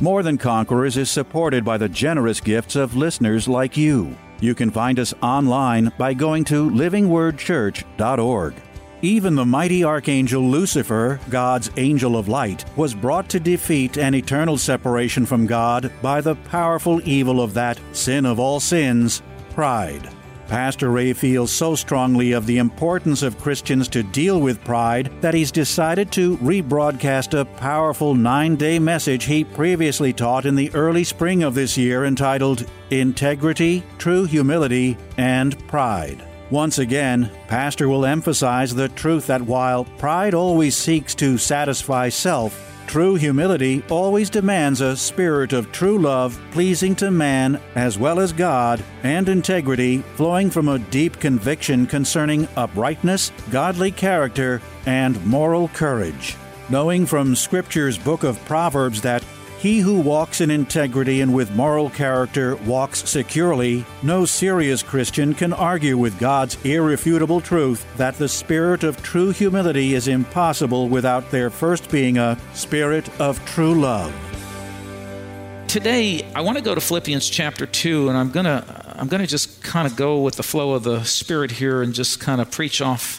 More Than Conquerors is supported by the generous gifts of listeners like you. You can find us online by going to livingwordchurch.org. Even the mighty archangel Lucifer, God's angel of light, was brought to defeat and eternal separation from God by the powerful evil of that sin of all sins, pride. Pastor Ray feels so strongly of the importance of Christians to deal with pride that he's decided to rebroadcast a powerful nine day message he previously taught in the early spring of this year entitled Integrity, True Humility, and Pride. Once again, Pastor will emphasize the truth that while pride always seeks to satisfy self, True humility always demands a spirit of true love, pleasing to man as well as God, and integrity flowing from a deep conviction concerning uprightness, godly character, and moral courage. Knowing from Scripture's book of Proverbs that he who walks in integrity and with moral character walks securely. No serious Christian can argue with God's irrefutable truth that the spirit of true humility is impossible without there first being a spirit of true love. Today, I want to go to Philippians chapter 2, and I'm going to I'm going to just kind of go with the flow of the Spirit here and just kind of preach off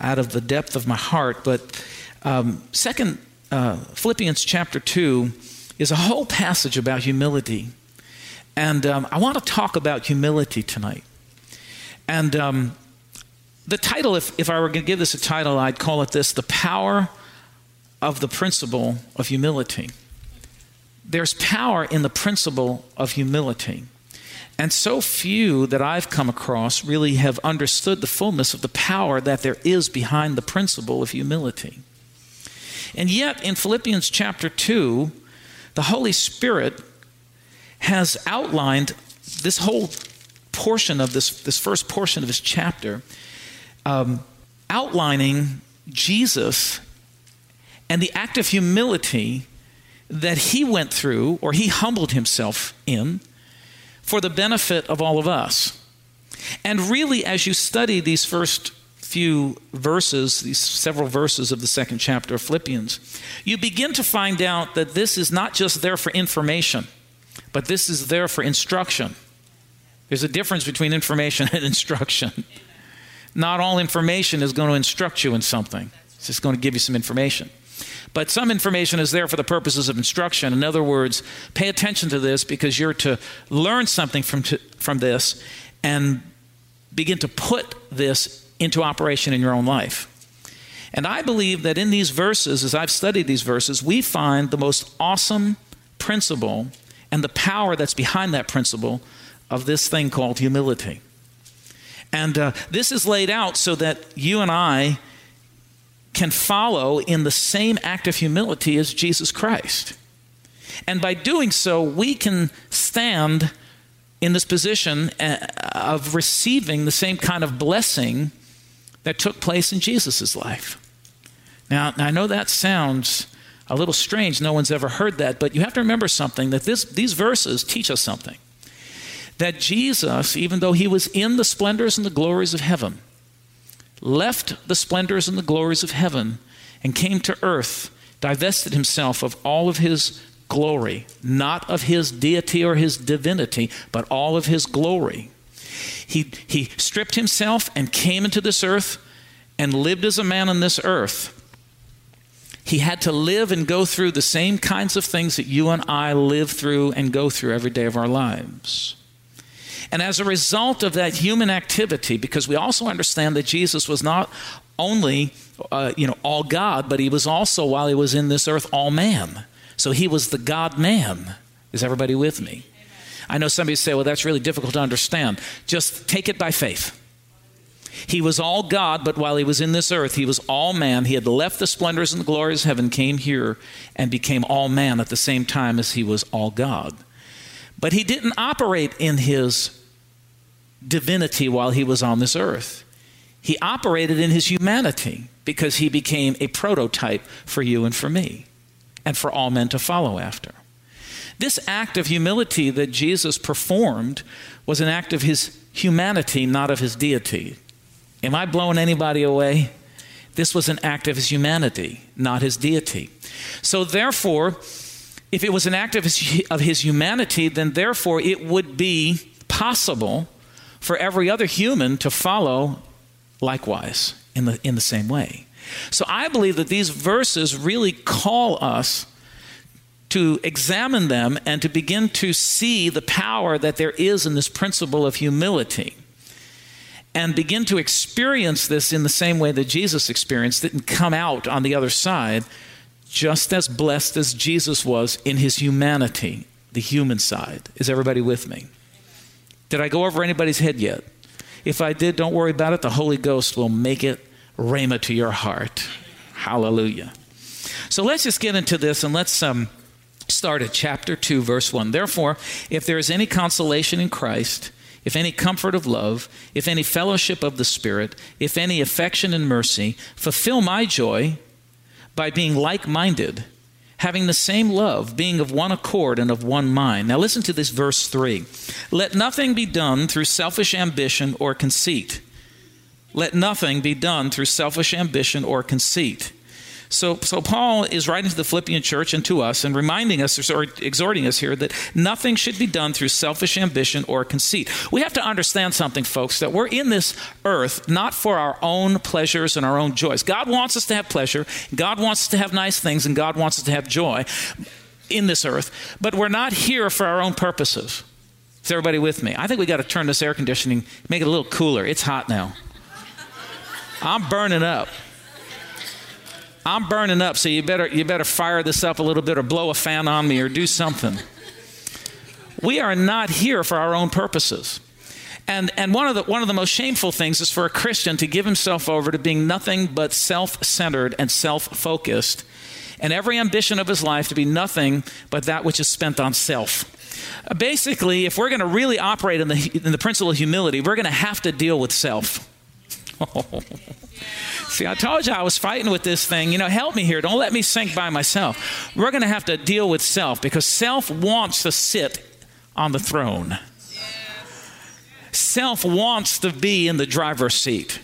out of the depth of my heart. But um, second, uh, Philippians chapter 2 is a whole passage about humility. And um, I want to talk about humility tonight. And um, the title, if, if I were going to give this a title, I'd call it this The Power of the Principle of Humility. There's power in the principle of humility. And so few that I've come across really have understood the fullness of the power that there is behind the principle of humility. And yet, in Philippians chapter 2, the Holy Spirit has outlined this whole portion of this, this first portion of this chapter, um, outlining Jesus and the act of humility that he went through or he humbled himself in for the benefit of all of us. And really, as you study these first few verses, these several verses of the second chapter of Philippians, you begin to find out that this is not just there for information, but this is there for instruction. There's a difference between information and instruction. Not all information is going to instruct you in something, it's just going to give you some information. But some information is there for the purposes of instruction. In other words, pay attention to this because you're to learn something from, t- from this and begin to put this into operation in your own life. And I believe that in these verses, as I've studied these verses, we find the most awesome principle and the power that's behind that principle of this thing called humility. And uh, this is laid out so that you and I can follow in the same act of humility as Jesus Christ. And by doing so, we can stand in this position uh, of receiving the same kind of blessing that took place in Jesus' life. Now, I know that sounds a little strange. No one's ever heard that, but you have to remember something that this, these verses teach us something. That Jesus, even though he was in the splendors and the glories of heaven, left the splendors and the glories of heaven and came to earth, divested himself of all of his glory, not of his deity or his divinity, but all of his glory. He, he stripped himself and came into this earth and lived as a man on this earth. He had to live and go through the same kinds of things that you and I live through and go through every day of our lives. And as a result of that human activity, because we also understand that Jesus was not only uh, you know all God, but he was also while he was in this earth all man. So he was the God man. Is everybody with me? I know somebody say, well, that's really difficult to understand. Just take it by faith. He was all God, but while he was in this earth, he was all man. He had left the splendors and the glories of heaven, came here, and became all man at the same time as he was all God. But he didn't operate in his divinity while he was on this earth. He operated in his humanity because he became a prototype for you and for me and for all men to follow after. This act of humility that Jesus performed was an act of his humanity, not of his deity. Am I blowing anybody away? This was an act of his humanity, not his deity. So, therefore, if it was an act of his, of his humanity, then therefore it would be possible for every other human to follow likewise in the, in the same way. So I believe that these verses really call us to examine them and to begin to see the power that there is in this principle of humility and begin to experience this in the same way that Jesus experienced it and come out on the other side just as blessed as Jesus was in his humanity, the human side. Is everybody with me? Did I go over anybody's head yet? If I did, don't worry about it. The Holy Ghost will make it rhema to your heart. Hallelujah. So let's just get into this and let's um, start at chapter 2, verse 1. Therefore, if there is any consolation in Christ, if any comfort of love, if any fellowship of the Spirit, if any affection and mercy, fulfill my joy by being like minded, having the same love, being of one accord and of one mind. Now, listen to this verse 3. Let nothing be done through selfish ambition or conceit. Let nothing be done through selfish ambition or conceit so, so Paul is writing to the Philippian church and to us and reminding us or exhorting us here that nothing should be done through selfish ambition or conceit. We have to understand something, folks, that we're in this earth not for our own pleasures and our own joys. God wants us to have pleasure, God wants us to have nice things, and God wants us to have joy in this earth, but we're not here for our own purposes. Is everybody with me? I think we got to turn this air conditioning, make it a little cooler. It's hot now. I'm burning up. I'm burning up, so you better, you better fire this up a little bit or blow a fan on me or do something. we are not here for our own purposes. And, and one, of the, one of the most shameful things is for a Christian to give himself over to being nothing but self centered and self focused, and every ambition of his life to be nothing but that which is spent on self. Uh, basically, if we're going to really operate in the, in the principle of humility, we're going to have to deal with self. Oh. See, I told you I was fighting with this thing. You know, help me here. Don't let me sink by myself. We're going to have to deal with self because self wants to sit on the throne. Self wants to be in the driver's seat.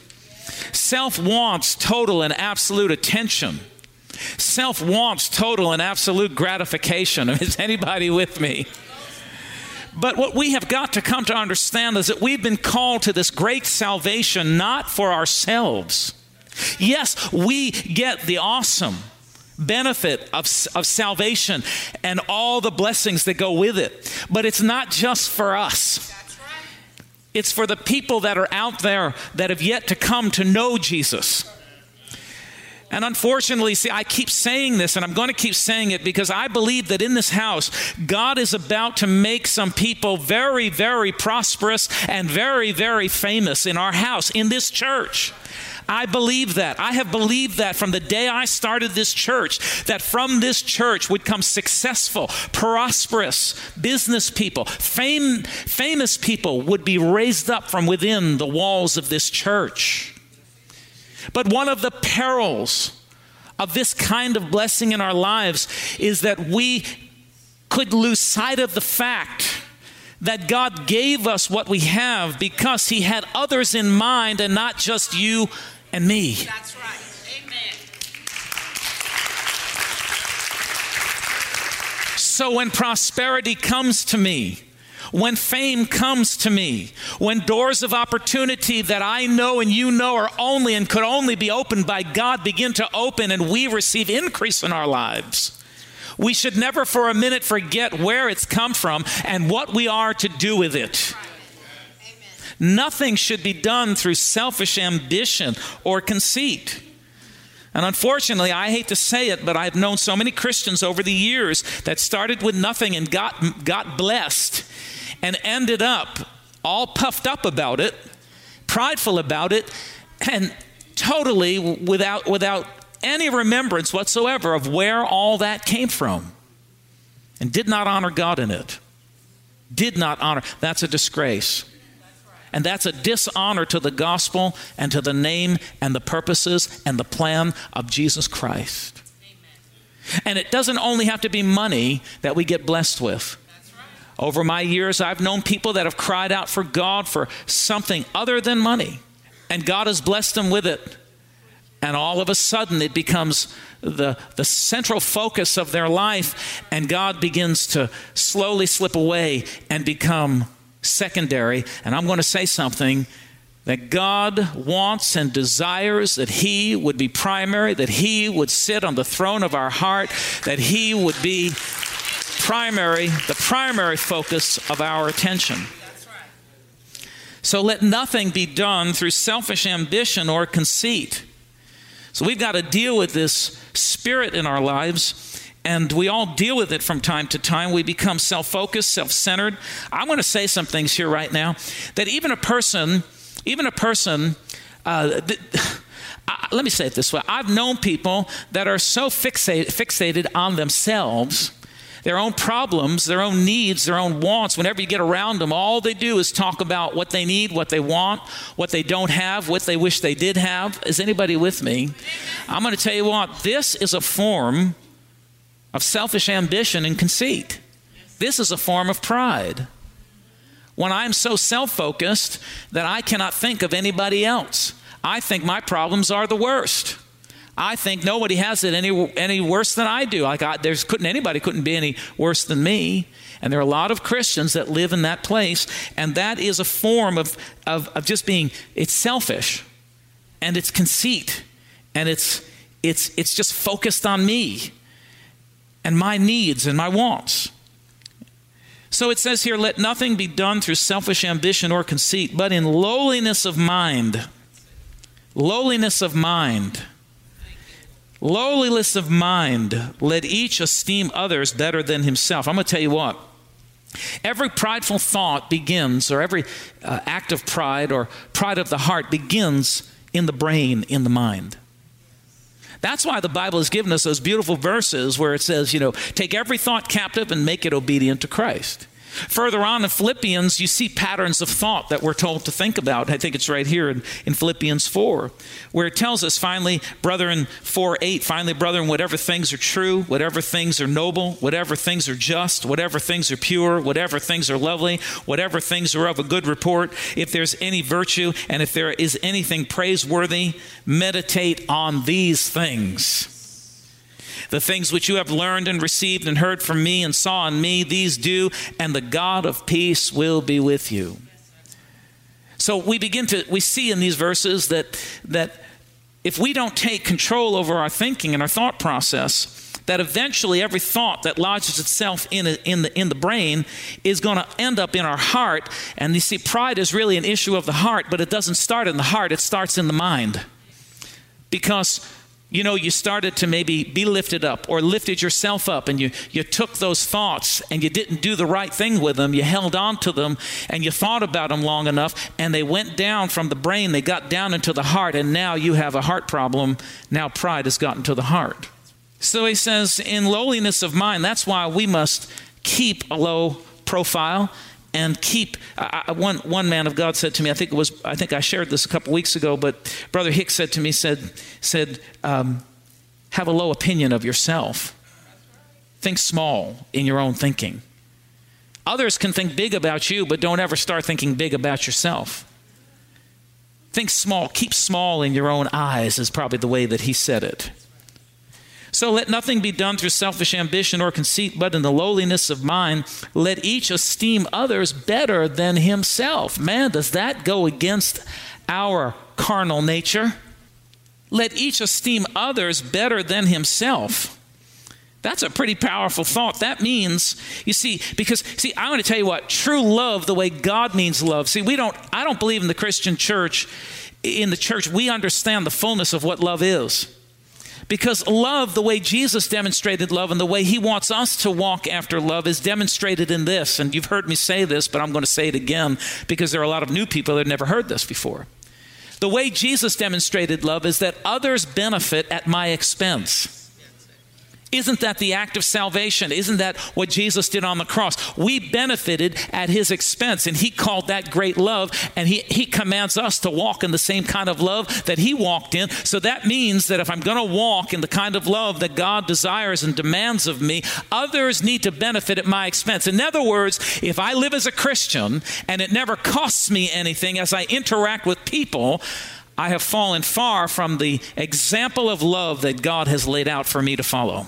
Self wants total and absolute attention. Self wants total and absolute gratification. Is anybody with me? But what we have got to come to understand is that we've been called to this great salvation not for ourselves Yes, we get the awesome benefit of, of salvation and all the blessings that go with it, but it's not just for us. It's for the people that are out there that have yet to come to know Jesus. And unfortunately, see, I keep saying this and I'm going to keep saying it because I believe that in this house, God is about to make some people very, very prosperous and very, very famous in our house, in this church. I believe that. I have believed that from the day I started this church, that from this church would come successful, prosperous business people, fame, famous people would be raised up from within the walls of this church. But one of the perils of this kind of blessing in our lives is that we could lose sight of the fact that God gave us what we have because He had others in mind and not just you and me. That's right. Amen. So when prosperity comes to me, when fame comes to me, when doors of opportunity that I know and you know are only and could only be opened by God begin to open and we receive increase in our lives, we should never for a minute forget where it's come from and what we are to do with it. Nothing should be done through selfish ambition or conceit. And unfortunately, I hate to say it, but I've known so many Christians over the years that started with nothing and got, got blessed and ended up all puffed up about it prideful about it and totally without, without any remembrance whatsoever of where all that came from and did not honor God in it. Did not honor. That's a disgrace. And that's a dishonor to the gospel and to the name and the purposes and the plan of Jesus Christ. Amen. And it doesn't only have to be money that we get blessed with. Over my years, I've known people that have cried out for God for something other than money, and God has blessed them with it. And all of a sudden, it becomes the, the central focus of their life, and God begins to slowly slip away and become secondary. And I'm going to say something that God wants and desires that He would be primary, that He would sit on the throne of our heart, that He would be primary, the primary focus of our attention. So let nothing be done through selfish ambition or conceit. So we've got to deal with this spirit in our lives and we all deal with it from time to time. We become self focused, self centered. I'm going to say some things here right now that even a person, even a person, uh, th- let me say it this way I've known people that are so fixated, fixated on themselves their own problems, their own needs, their own wants. Whenever you get around them, all they do is talk about what they need, what they want, what they don't have, what they wish they did have. Is anybody with me? I'm going to tell you what, this is a form of selfish ambition and conceit. This is a form of pride. When I'm so self focused that I cannot think of anybody else, I think my problems are the worst. I think nobody has it any, any worse than I do. Like I, there's couldn't anybody couldn't be any worse than me. And there are a lot of Christians that live in that place, and that is a form of, of, of just being it's selfish and it's conceit and it's it's it's just focused on me and my needs and my wants. So it says here, let nothing be done through selfish ambition or conceit, but in lowliness of mind. Lowliness of mind. Lowliness of mind. Let each esteem others better than himself. I'm going to tell you what. Every prideful thought begins, or every uh, act of pride or pride of the heart begins in the brain, in the mind. That's why the Bible has given us those beautiful verses where it says, you know, take every thought captive and make it obedient to Christ. Further on in Philippians, you see patterns of thought that we're told to think about. I think it's right here in, in Philippians 4, where it tells us finally, brethren, 4 8, finally, brethren, whatever things are true, whatever things are noble, whatever things are just, whatever things are pure, whatever things are lovely, whatever things are of a good report, if there's any virtue and if there is anything praiseworthy, meditate on these things. The things which you have learned and received and heard from me and saw in me, these do, and the God of peace will be with you. So we begin to we see in these verses that that if we don't take control over our thinking and our thought process, that eventually every thought that lodges itself in, a, in, the, in the brain is going to end up in our heart. And you see, pride is really an issue of the heart, but it doesn't start in the heart, it starts in the mind. Because you know, you started to maybe be lifted up or lifted yourself up and you, you took those thoughts and you didn't do the right thing with them. You held on to them and you thought about them long enough and they went down from the brain, they got down into the heart, and now you have a heart problem. Now pride has gotten to the heart. So he says, in lowliness of mind, that's why we must keep a low profile and keep I, one one man of God said to me I think it was I think I shared this a couple weeks ago but brother Hicks said to me said said um, have a low opinion of yourself. Think small in your own thinking. Others can think big about you but don't ever start thinking big about yourself. Think small keep small in your own eyes is probably the way that he said it so let nothing be done through selfish ambition or conceit, but in the lowliness of mind, let each esteem others better than himself. Man, does that go against our carnal nature? Let each esteem others better than himself. That's a pretty powerful thought. That means, you see, because see, I want to tell you what, true love, the way God means love. See, we don't I don't believe in the Christian church. In the church, we understand the fullness of what love is. Because love, the way Jesus demonstrated love and the way he wants us to walk after love, is demonstrated in this. And you've heard me say this, but I'm going to say it again because there are a lot of new people that have never heard this before. The way Jesus demonstrated love is that others benefit at my expense. Isn't that the act of salvation? Isn't that what Jesus did on the cross? We benefited at his expense, and he called that great love, and he, he commands us to walk in the same kind of love that he walked in. So that means that if I'm going to walk in the kind of love that God desires and demands of me, others need to benefit at my expense. In other words, if I live as a Christian and it never costs me anything as I interact with people, I have fallen far from the example of love that God has laid out for me to follow.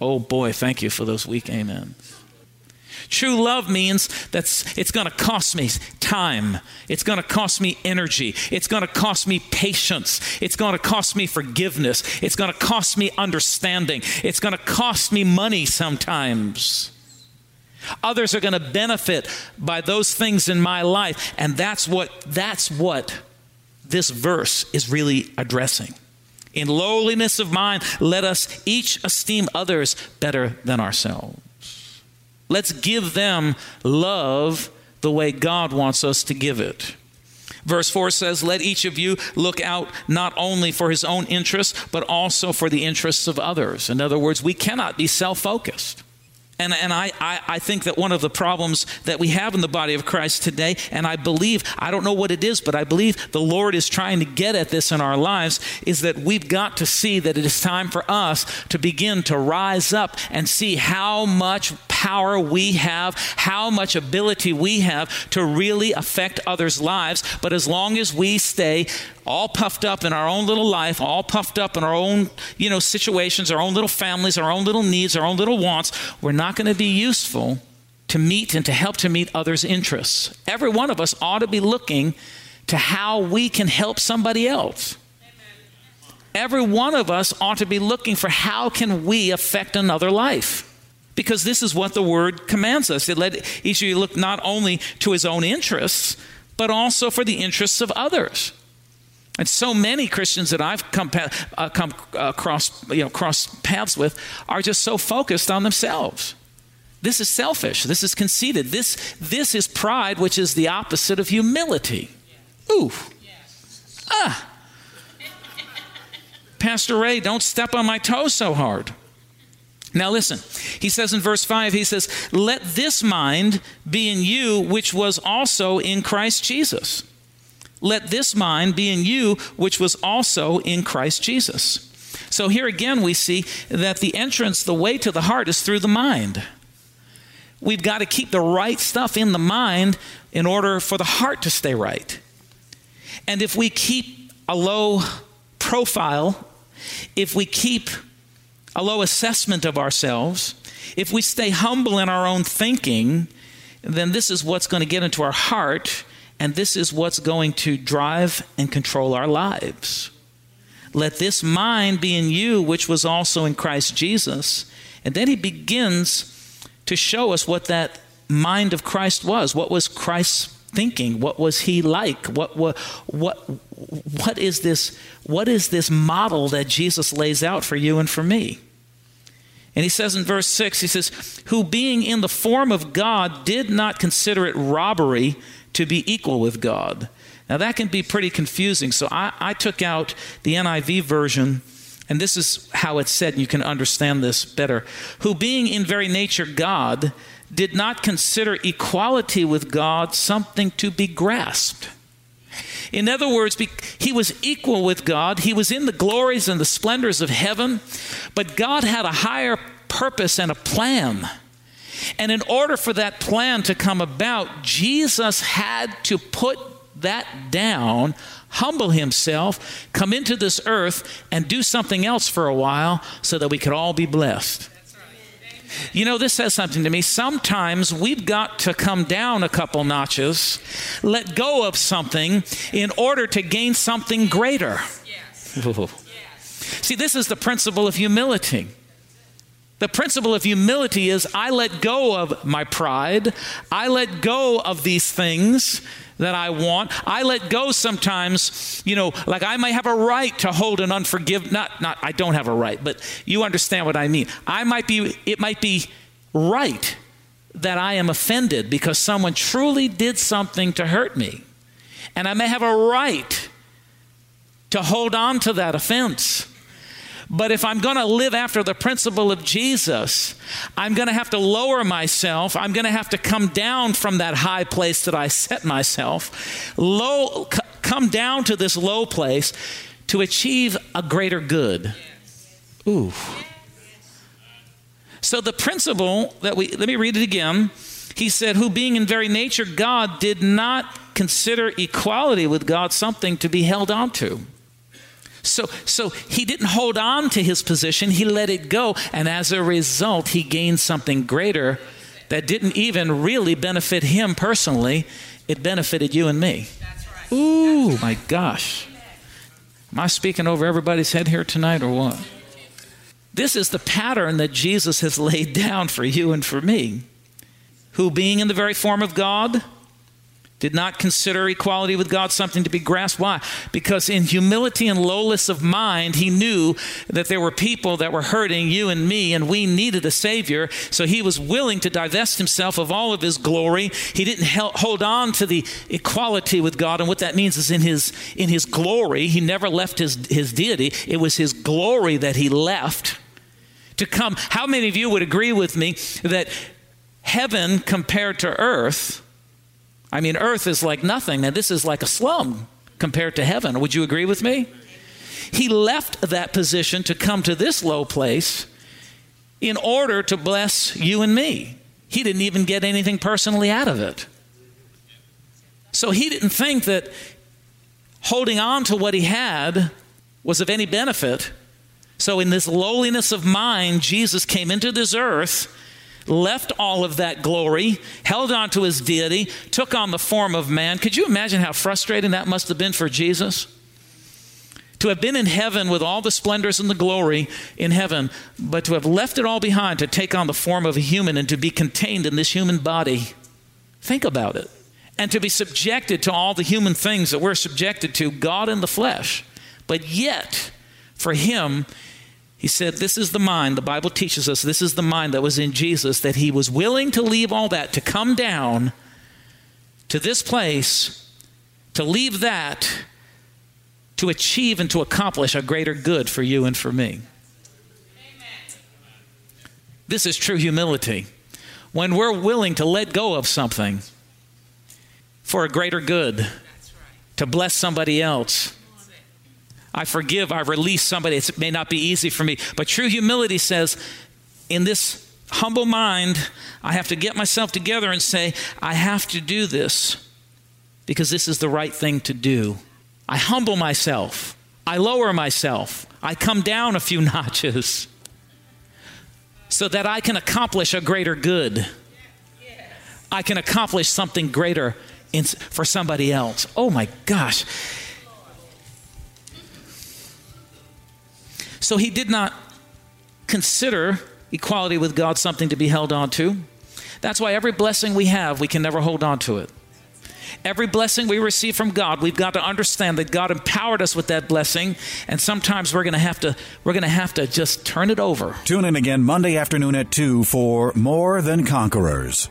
Oh boy, thank you for those weak amens. True love means that it's going to cost me time. It's going to cost me energy. It's going to cost me patience. It's going to cost me forgiveness. It's going to cost me understanding. It's going to cost me money sometimes. Others are going to benefit by those things in my life, and that's what that's what this verse is really addressing. In lowliness of mind, let us each esteem others better than ourselves. Let's give them love the way God wants us to give it. Verse 4 says, Let each of you look out not only for his own interests, but also for the interests of others. In other words, we cannot be self focused. And, and I, I, I, think that one of the problems that we have in the body of Christ today, and I believe, I don't know what it is, but I believe the Lord is trying to get at this in our lives, is that we've got to see that it is time for us to begin to rise up and see how much power we have, how much ability we have to really affect others' lives. But as long as we stay all puffed up in our own little life, all puffed up in our own, you know, situations, our own little families, our own little needs, our own little wants, we're not going to be useful to meet and to help to meet others' interests. Every one of us ought to be looking to how we can help somebody else. Every one of us ought to be looking for how can we affect another life because this is what the word commands us. It let each of you look not only to his own interests, but also for the interests of others. And so many Christians that I've come, uh, come across, you know, cross paths with are just so focused on themselves. This is selfish. This is conceited. This, this is pride, which is the opposite of humility. Ooh. Ah. Pastor Ray, don't step on my toes so hard. Now, listen, he says in verse 5, he says, Let this mind be in you, which was also in Christ Jesus. Let this mind be in you, which was also in Christ Jesus. So here again, we see that the entrance, the way to the heart, is through the mind. We've got to keep the right stuff in the mind in order for the heart to stay right. And if we keep a low profile, if we keep a low assessment of ourselves, if we stay humble in our own thinking, then this is what's going to get into our heart and this is what's going to drive and control our lives. Let this mind be in you, which was also in Christ Jesus. And then he begins to show us what that mind of Christ was. What was Christ's thinking? What was he like? What, what, what, what, is this, what is this model that Jesus lays out for you and for me? And he says in verse 6, he says, Who being in the form of God did not consider it robbery to be equal with God. Now, that can be pretty confusing. So I, I took out the NIV version, and this is how it's said, and you can understand this better. Who, being in very nature God, did not consider equality with God something to be grasped. In other words, he was equal with God. He was in the glories and the splendors of heaven, but God had a higher purpose and a plan. And in order for that plan to come about, Jesus had to put that down, humble himself, come into this earth, and do something else for a while so that we could all be blessed. You know, this says something to me. Sometimes we've got to come down a couple notches, let go of something in order to gain something greater. Yes. See, this is the principle of humility. The principle of humility is I let go of my pride. I let go of these things that I want. I let go sometimes, you know, like I might have a right to hold an unforgive not not I don't have a right, but you understand what I mean. I might be it might be right that I am offended because someone truly did something to hurt me. And I may have a right to hold on to that offense. But if I'm going to live after the principle of Jesus, I'm going to have to lower myself. I'm going to have to come down from that high place that I set myself, low, c- come down to this low place to achieve a greater good. Ooh. So the principle that we, let me read it again. He said, Who being in very nature God did not consider equality with God something to be held on to. So, so he didn't hold on to his position, he let it go. And as a result, he gained something greater that didn't even really benefit him personally, it benefited you and me. Ooh, my gosh. Am I speaking over everybody's head here tonight or what? This is the pattern that Jesus has laid down for you and for me. Who, being in the very form of God, did not consider equality with God something to be grasped. Why? Because in humility and lowliness of mind, he knew that there were people that were hurting you and me, and we needed a Savior. So he was willing to divest himself of all of his glory. He didn't hold on to the equality with God, and what that means is in his in his glory, he never left his his deity. It was his glory that he left to come. How many of you would agree with me that heaven compared to earth? I mean, earth is like nothing, and this is like a slum compared to heaven. Would you agree with me? He left that position to come to this low place in order to bless you and me. He didn't even get anything personally out of it. So he didn't think that holding on to what he had was of any benefit. So, in this lowliness of mind, Jesus came into this earth left all of that glory, held on to his deity, took on the form of man. Could you imagine how frustrating that must have been for Jesus? To have been in heaven with all the splendors and the glory in heaven, but to have left it all behind to take on the form of a human and to be contained in this human body. Think about it. And to be subjected to all the human things that we're subjected to, God in the flesh. But yet, for him, he said, This is the mind, the Bible teaches us, this is the mind that was in Jesus, that he was willing to leave all that, to come down to this place, to leave that, to achieve and to accomplish a greater good for you and for me. Amen. This is true humility. When we're willing to let go of something for a greater good, right. to bless somebody else I forgive, I release somebody. It may not be easy for me. But true humility says, in this humble mind, I have to get myself together and say, I have to do this because this is the right thing to do. I humble myself, I lower myself, I come down a few notches so that I can accomplish a greater good. I can accomplish something greater in, for somebody else. Oh my gosh. So he did not consider equality with God something to be held on to. That's why every blessing we have, we can never hold on to it. Every blessing we receive from God, we've got to understand that God empowered us with that blessing, and sometimes we're going to have to we're going to have to just turn it over. Tune in again Monday afternoon at 2 for More Than Conquerors.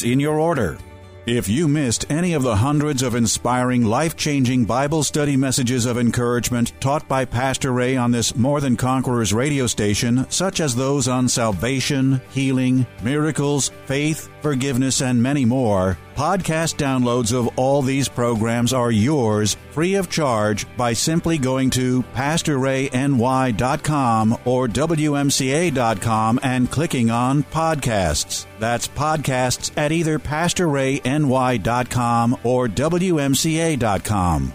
in your order. If you missed any of the hundreds of inspiring, life changing Bible study messages of encouragement taught by Pastor Ray on this More Than Conquerors radio station, such as those on salvation, healing, miracles, faith, forgiveness, and many more, podcast downloads of all these programs are yours free of charge by simply going to PastorRayNY.com or WMCA.com and clicking on podcasts. That's podcasts at either PastorRayNY.com or WMCA.com.